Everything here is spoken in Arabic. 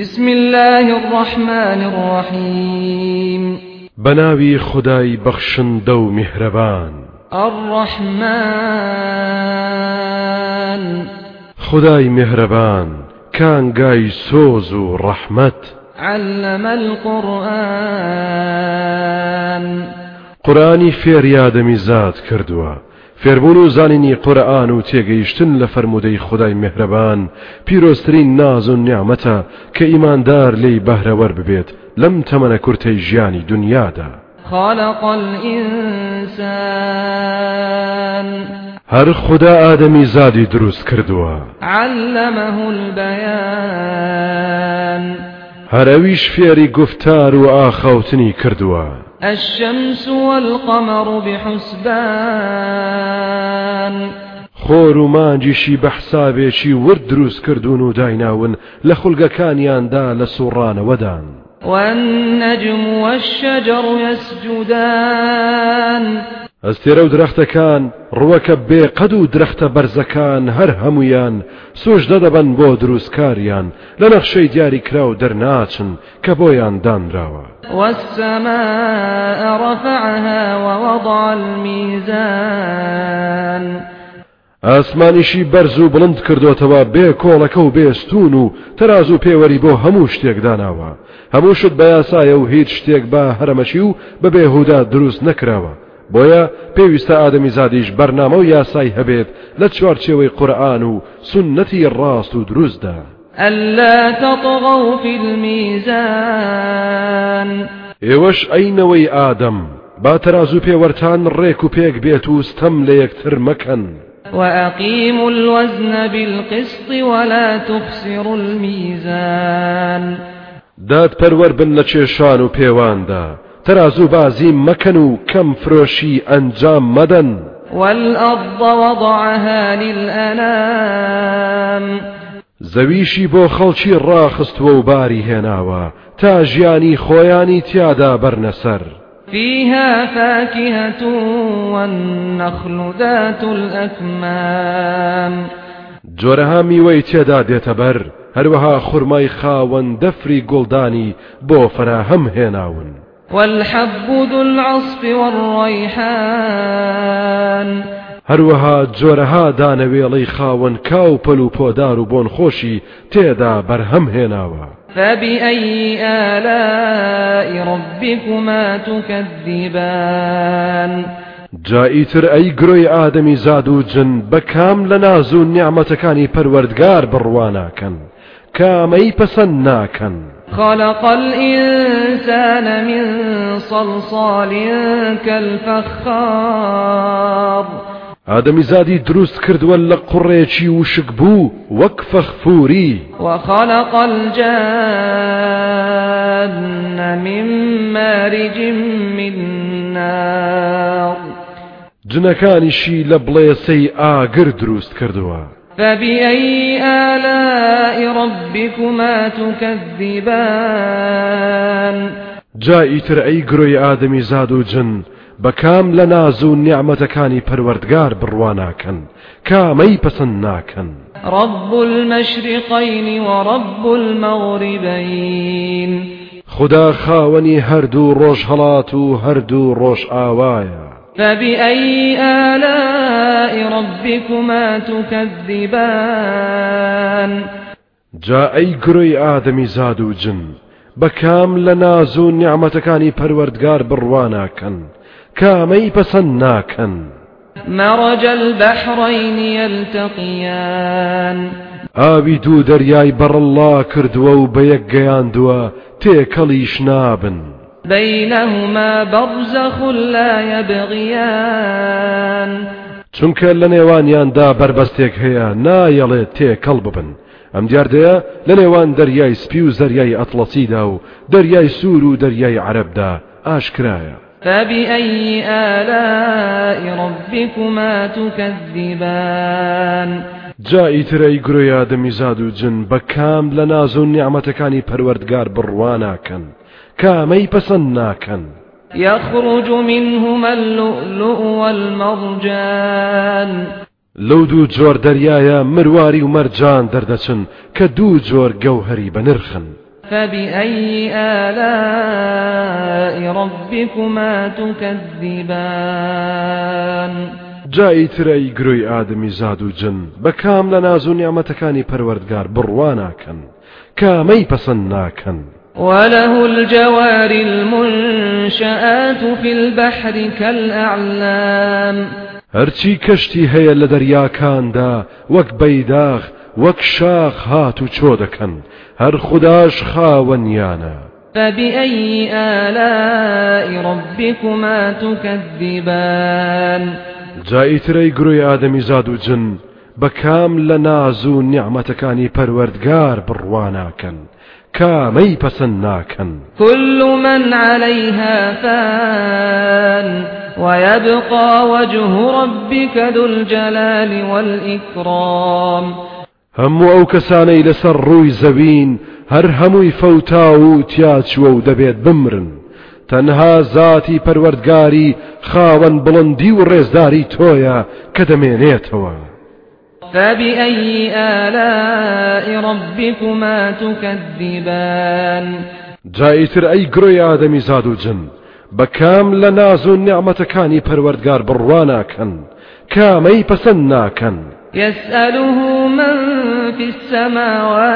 بسم الله الرحمن الرحيم. بەناوی خودای بەخشندە و میهرەبان. الرحمن. خودای میهرەبان کانگای سۆز و ڕەحمەت. علم القرآن. قورئانی فێری ئادەمی زاد کردووە فێربوون و زانینی قورآن و تێگەیشتن لە فرەرمودەی خدای مهرەبان پیرۆستترین ناز و نیامەتە کە ئیماندار لی بەهرەوەەر ببێت لەم تەمەنە کورتەی ژیانی دنیادا. خالق الإنسان. هەر خدا ئادەمی زادی دروست کردووە. علمه البيان. هەرەویش فێری گفتار و ئاخەوتنی کردووە. الشمس والقمر بحسبان. خۆر و مانگیشی بە حسابێکی ورد دروست کردوون و دایناون لە خولگەکانیاندا لە سوڕانەوەدان. والنجم والشجر يسجدان. ئەستێرە و درەختەکان ڕووەکە بێ قەد و درەختە بەرزەکان هەر هەمویان سوژدە دەبەن بۆ دروستکاریان لە نەخشەی دیاری کرا و دەرناچن کە بۆیان دانراوە. والسماء رفعها ووضع الميزان ئاسمانیشی بەرز و بڵند کردوتەوە بێ کۆڵەکە و بێستون و تەراز و پێوەری بۆ هەموو شتێک داناوە. هەموو شت بە یاسایە و هیچ شتێک بە هەرمەچی و بەبێ هودا دروست نەکراوە. بۆیە پێویستە ئادەمی زادیش بەرنامە و یاسای هەبێت لە چوارچێوەی قورآن و سنەتی ڕاست و دروستدا. ألا تطغوا في الميزان. ئێوەش ئەینەوەی ئادەم با تەراز و پێوەرتان ڕێک و پێک بێت و ستەم لە یەکتر مەکەن. وأقيموا الوزن بالقسط ولا تخسروا الميزان. داد پەروەەر بن لە کێشان و پێواندا ترازو بازی مەکەن و کەم فرۆشی ئەنجام مەدەن والأرض وضعها للأنام. زەویشی بۆ خەڵکی ڕاخستووە و باری هێناوە تا ژیانی خۆیانی تیادا بەرنەسەر. فيها فاكهة والنخل ذات الأكمام. جۆرەها میوەی تێدا دێتە بەر هەروەها خورمای خاوەن دەفری گوڵدانی بۆ فراهەم هێناون. والحب ذو العصف والريحان. هەروەها جۆرەها دانەوێڵەی خاوەن کاو پەل و پۆدار و بۆن خۆشی تێدا بەرهەم هێناوە فبأي آلاء ربكما تكذبان؟ جائیتر ئەی گرۆی ئادەمی زاد و جن بە کام لە ناز و نیعممەتەکانی پەروەردگار بڕواناکەن کامەی پەسەند ناکەن خلق الإنسان من صلصال كالفخار. ئادەمی زادی دروست کردووە لە قوڕێکی وشک بوو وەک فەخفوری. وخلق الجان من مارج من نار. جنەکانیشی لە بڵێسەی ئاگر دروست کردووە. فبأي آلاء ربكما تكذبان؟ جا ئیتر ئەی گرۆی ئادەمی زاد و جن بەکام لە ناز و نیعممەتەکانی پەروەردگار بڕواناکەن کامەی ناکەن رب المشرقين ورب المغربين. خدا خاوەنی هەردوو ڕۆژ هەڵات و هەردوو ڕۆژ ئاوایە فبأي آلاء ربكما تكذبان جا ئەی گرۆی ئادەمی زاد و جن بەکام لە ناز و نیعممەتەکانی پەروەردگار بڕواناکەن کامەی پەسەند ناکەن. مرج البحرين يلتقيان ئاوی دوو دەریای بەڕەڵا کردووە و بە یەک گەیاندووە تێکەڵیش نابن. بينهما برزخ لا يبغيان چونکە لە نێوانیاندا بربەستێک هەیە نایەڵێت تێکەڵ ببن. ئەم دیاردەیە لە نێوان دەریای سپی و زەریای ئەتڵەسیدا و دەریای سوور و دەریای عربدا ئاشکرایە. فبأي آلاء ربكما تكذبان؟ جایی ترەی گرۆیا دەمیزاد و جن بە کام لە ناز و نیعممەتەکانی پەروەردگار بڕواناکەن. کامەی پەسەند ناکەن. يخرج منهما اللؤلؤ والمرجان. لەو دوو جۆر دەریایە مرواری و مەرجان دەردەچن کە دوو جۆر گەوهری بەنرخن فبأي آلاء ربكما تكذبان؟ جایی ترەی گروی ئادەمی زاد و جن بە کام لە ناز و نیامەتەکانی پەروەردگار کامەی پەسەند ناکەن وله الجوار المنشآت في البحر كالأعلام. هەرچی کەشتی هەیە لە دەریاکاندا وەک بەیداغ وەک شاخ هات و چۆ دەکەن هەر خودداش خاوەنیانە فبأي آلاء ربكما تكذبان؟ جاییترەی گروی ئادەمی زاد و جن بە کام لە ناز و نیعممەتەکانی پەسەند ناکەن كل من عليها فان ويبقى وجه ربك ذو الجلال والإكرام. هەموو ئەو کەسانەی لەسەر ڕووی زەوین هەر هەمووی فەوتا و تیاچوە و بمرن. تەنها زاتی پەروەردگاری خاوەن بڵندی و ڕێزداری تۆیە کە دەمێنێتەوە فبأي آلاء ربكما تكذبان جاییتر ئەی گرۆی ئادەمی زاد و جن بە کام لە ناز و نیعممەتەکانی پەروەردگار بڕواناکەن کامەی پەسەند ناکەن يسأله من في السماوات